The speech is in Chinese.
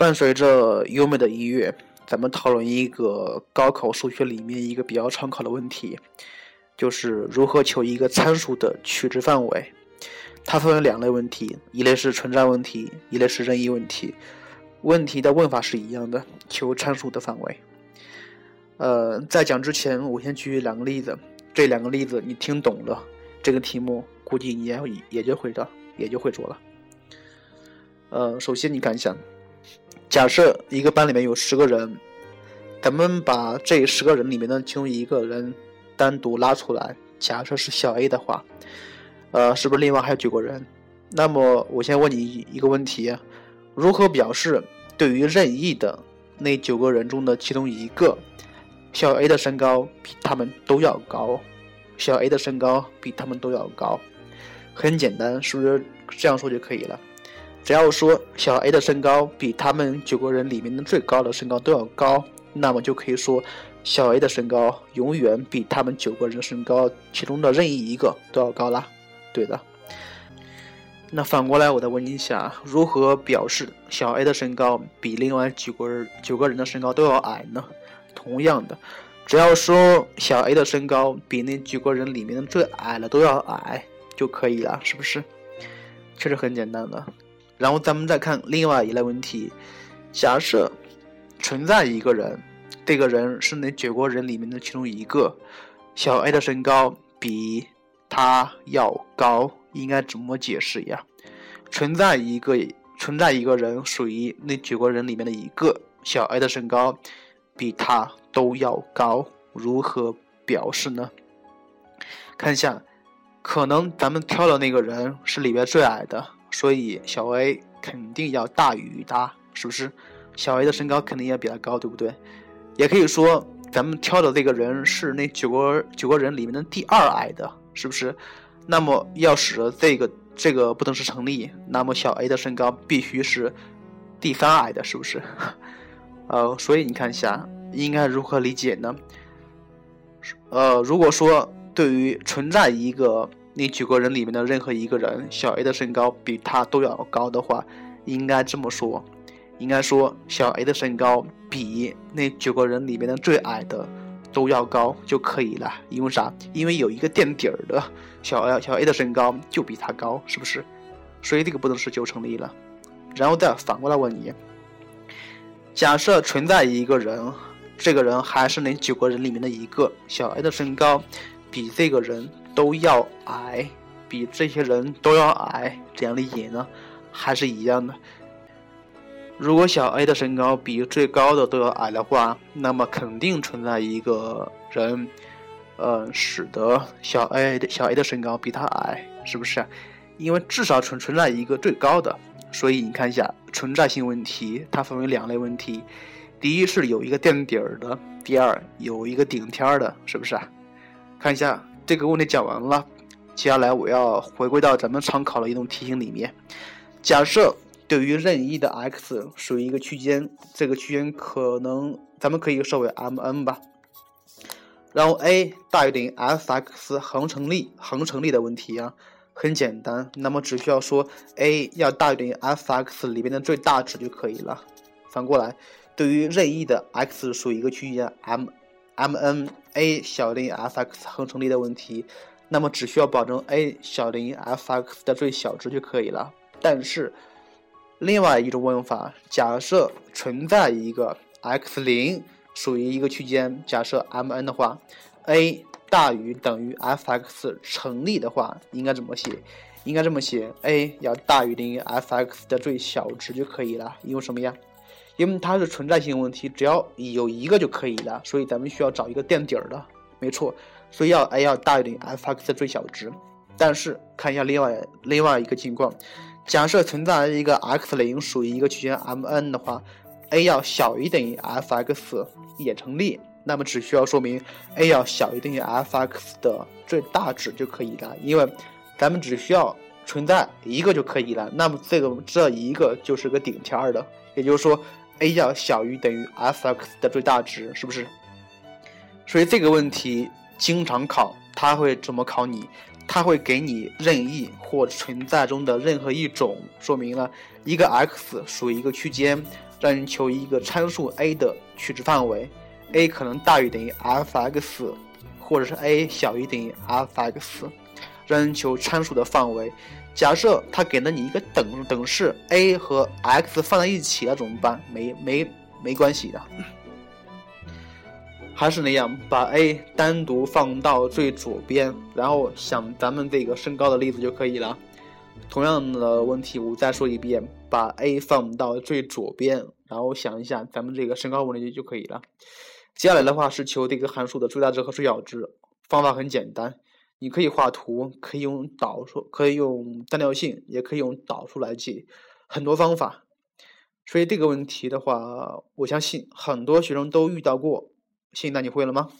伴随着优美的音乐，咱们讨论一个高考数学里面一个比较常考的问题，就是如何求一个参数的取值范围。它分为两类问题，一类是存在问题，一类是任意问题。问题的问法是一样的，求参数的范围。呃，在讲之前，我先举两个例子，这两个例子你听懂了，这个题目估计你也也就会的，也就会做了。呃，首先你看一下，假设一个班里面有十个人，咱们把这十个人里面的其中一个人单独拉出来，假设是小 A 的话。呃，是不是另外还有九个人？那么我先问你一个问题：如何表示对于任意的那九个人中的其中一个，小 A 的身高比他们都要高？小 A 的身高比他们都要高，很简单，是不是这样说就可以了？只要说小 A 的身高比他们九个人里面的最高的身高都要高，那么就可以说小 A 的身高永远比他们九个人身高其中的任意一个都要高啦。对的，那反过来我再问你一下，如何表示小 A 的身高比另外九个人九个人的身高都要矮呢？同样的，只要说小 A 的身高比那九个人里面的最矮的都要矮就可以了，是不是？确实很简单的。然后咱们再看另外一类问题，假设存在一个人，这个人是那九个人里面的其中一个，小 A 的身高比。他要高，应该怎么解释呀？存在一个存在一个人属于那九个人里面的一个，小 A 的身高比他都要高，如何表示呢？看一下，可能咱们挑的那个人是里边最矮的，所以小 A 肯定要大于他，是不是？小 A 的身高肯定要比他高，对不对？也可以说，咱们挑的这个人是那九个九个人里面的第二矮的。是不是？那么要使得这个这个不等式成立，那么小 a 的身高必须是第三矮的，是不是？呃，所以你看一下，应该如何理解呢？呃，如果说对于存在一个那九个人里面的任何一个人，小 a 的身高比他都要高的话，应该这么说，应该说小 a 的身高比那九个人里面的最矮的。都要高就可以了，因为啥？因为有一个垫底儿的小 a 小 a 的身高就比他高，是不是？所以这个不等式就成立了。然后再反过来问你：假设存在一个人，这个人还是那九个人里面的一个，小 a 的身高比这个人都要矮，比这些人都要矮，这样理解呢？还是一样的？如果小 a 的身高比最高的都要矮的话，那么肯定存在一个人，呃，使得小 a 小 a 的身高比他矮，是不是？因为至少存存在一个最高的，所以你看一下存在性问题，它分为两类问题：第一是有一个垫底儿的，第二有一个顶天儿的，是不是？看一下这个问题讲完了，接下来我要回归到咱们常考的一种题型里面，假设。对于任意的 x 属于一个区间，这个区间可能咱们可以设为 M n 吧。然后 a 大于等于 f(x) 恒成立，恒成立的问题啊，很简单，那么只需要说 a 要大于等于 f(x) 里边的最大值就可以了。反过来，对于任意的 x 属于一个区间 M M n，a 小于于 f(x) 恒成立的问题，那么只需要保证 a 小于于 f(x) 的最小值就可以了。但是另外一种问法，假设存在一个 x 零属于一个区间，假设 M n 的话，a 大于等于 f(x) 成立的话，应该怎么写？应该这么写：a 要大于等于 f(x) 的最小值就可以了。因为什么呀？因为它是存在性问题，只要有一个就可以了，所以咱们需要找一个垫底儿的，没错。所以要 a 要大于等于 f(x) 的最小值。但是看一下另外另外一个情况。假设存在一个 x 零属于一个区间 M n 的话，a 要小于等于 f(x) 也成立。那么只需要说明 a 要小于等于 f(x) 的最大值就可以了，因为咱们只需要存在一个就可以了。那么这个这一个就是个顶天儿的，也就是说 a 要小于等于 f(x) 的最大值，是不是？所以这个问题经常考，它会怎么考你？它会给你任意或存在中的任何一种，说明了一个 x 属于一个区间让你求一个参数 a 的取值范围，a 可能大于等于 f(x)，或者是 a 小于等于 f(x)，让人求参数的范围。假设他给了你一个等等式 a 和 x 放在一起了怎么办？没没没关系的，还是那样，把 a 单独放到最左边，然后想咱们这个身高的例子就可以了。同样的问题，我再说一遍，把 a 放到最左边，然后想一下咱们这个身高问题就可以了。接下来的话是求这个函数的最大值和最小值，方法很简单，你可以画图，可以用导数，可以用单调性，也可以用导数来记，很多方法。所以这个问题的话，我相信很多学生都遇到过。现在你会了吗？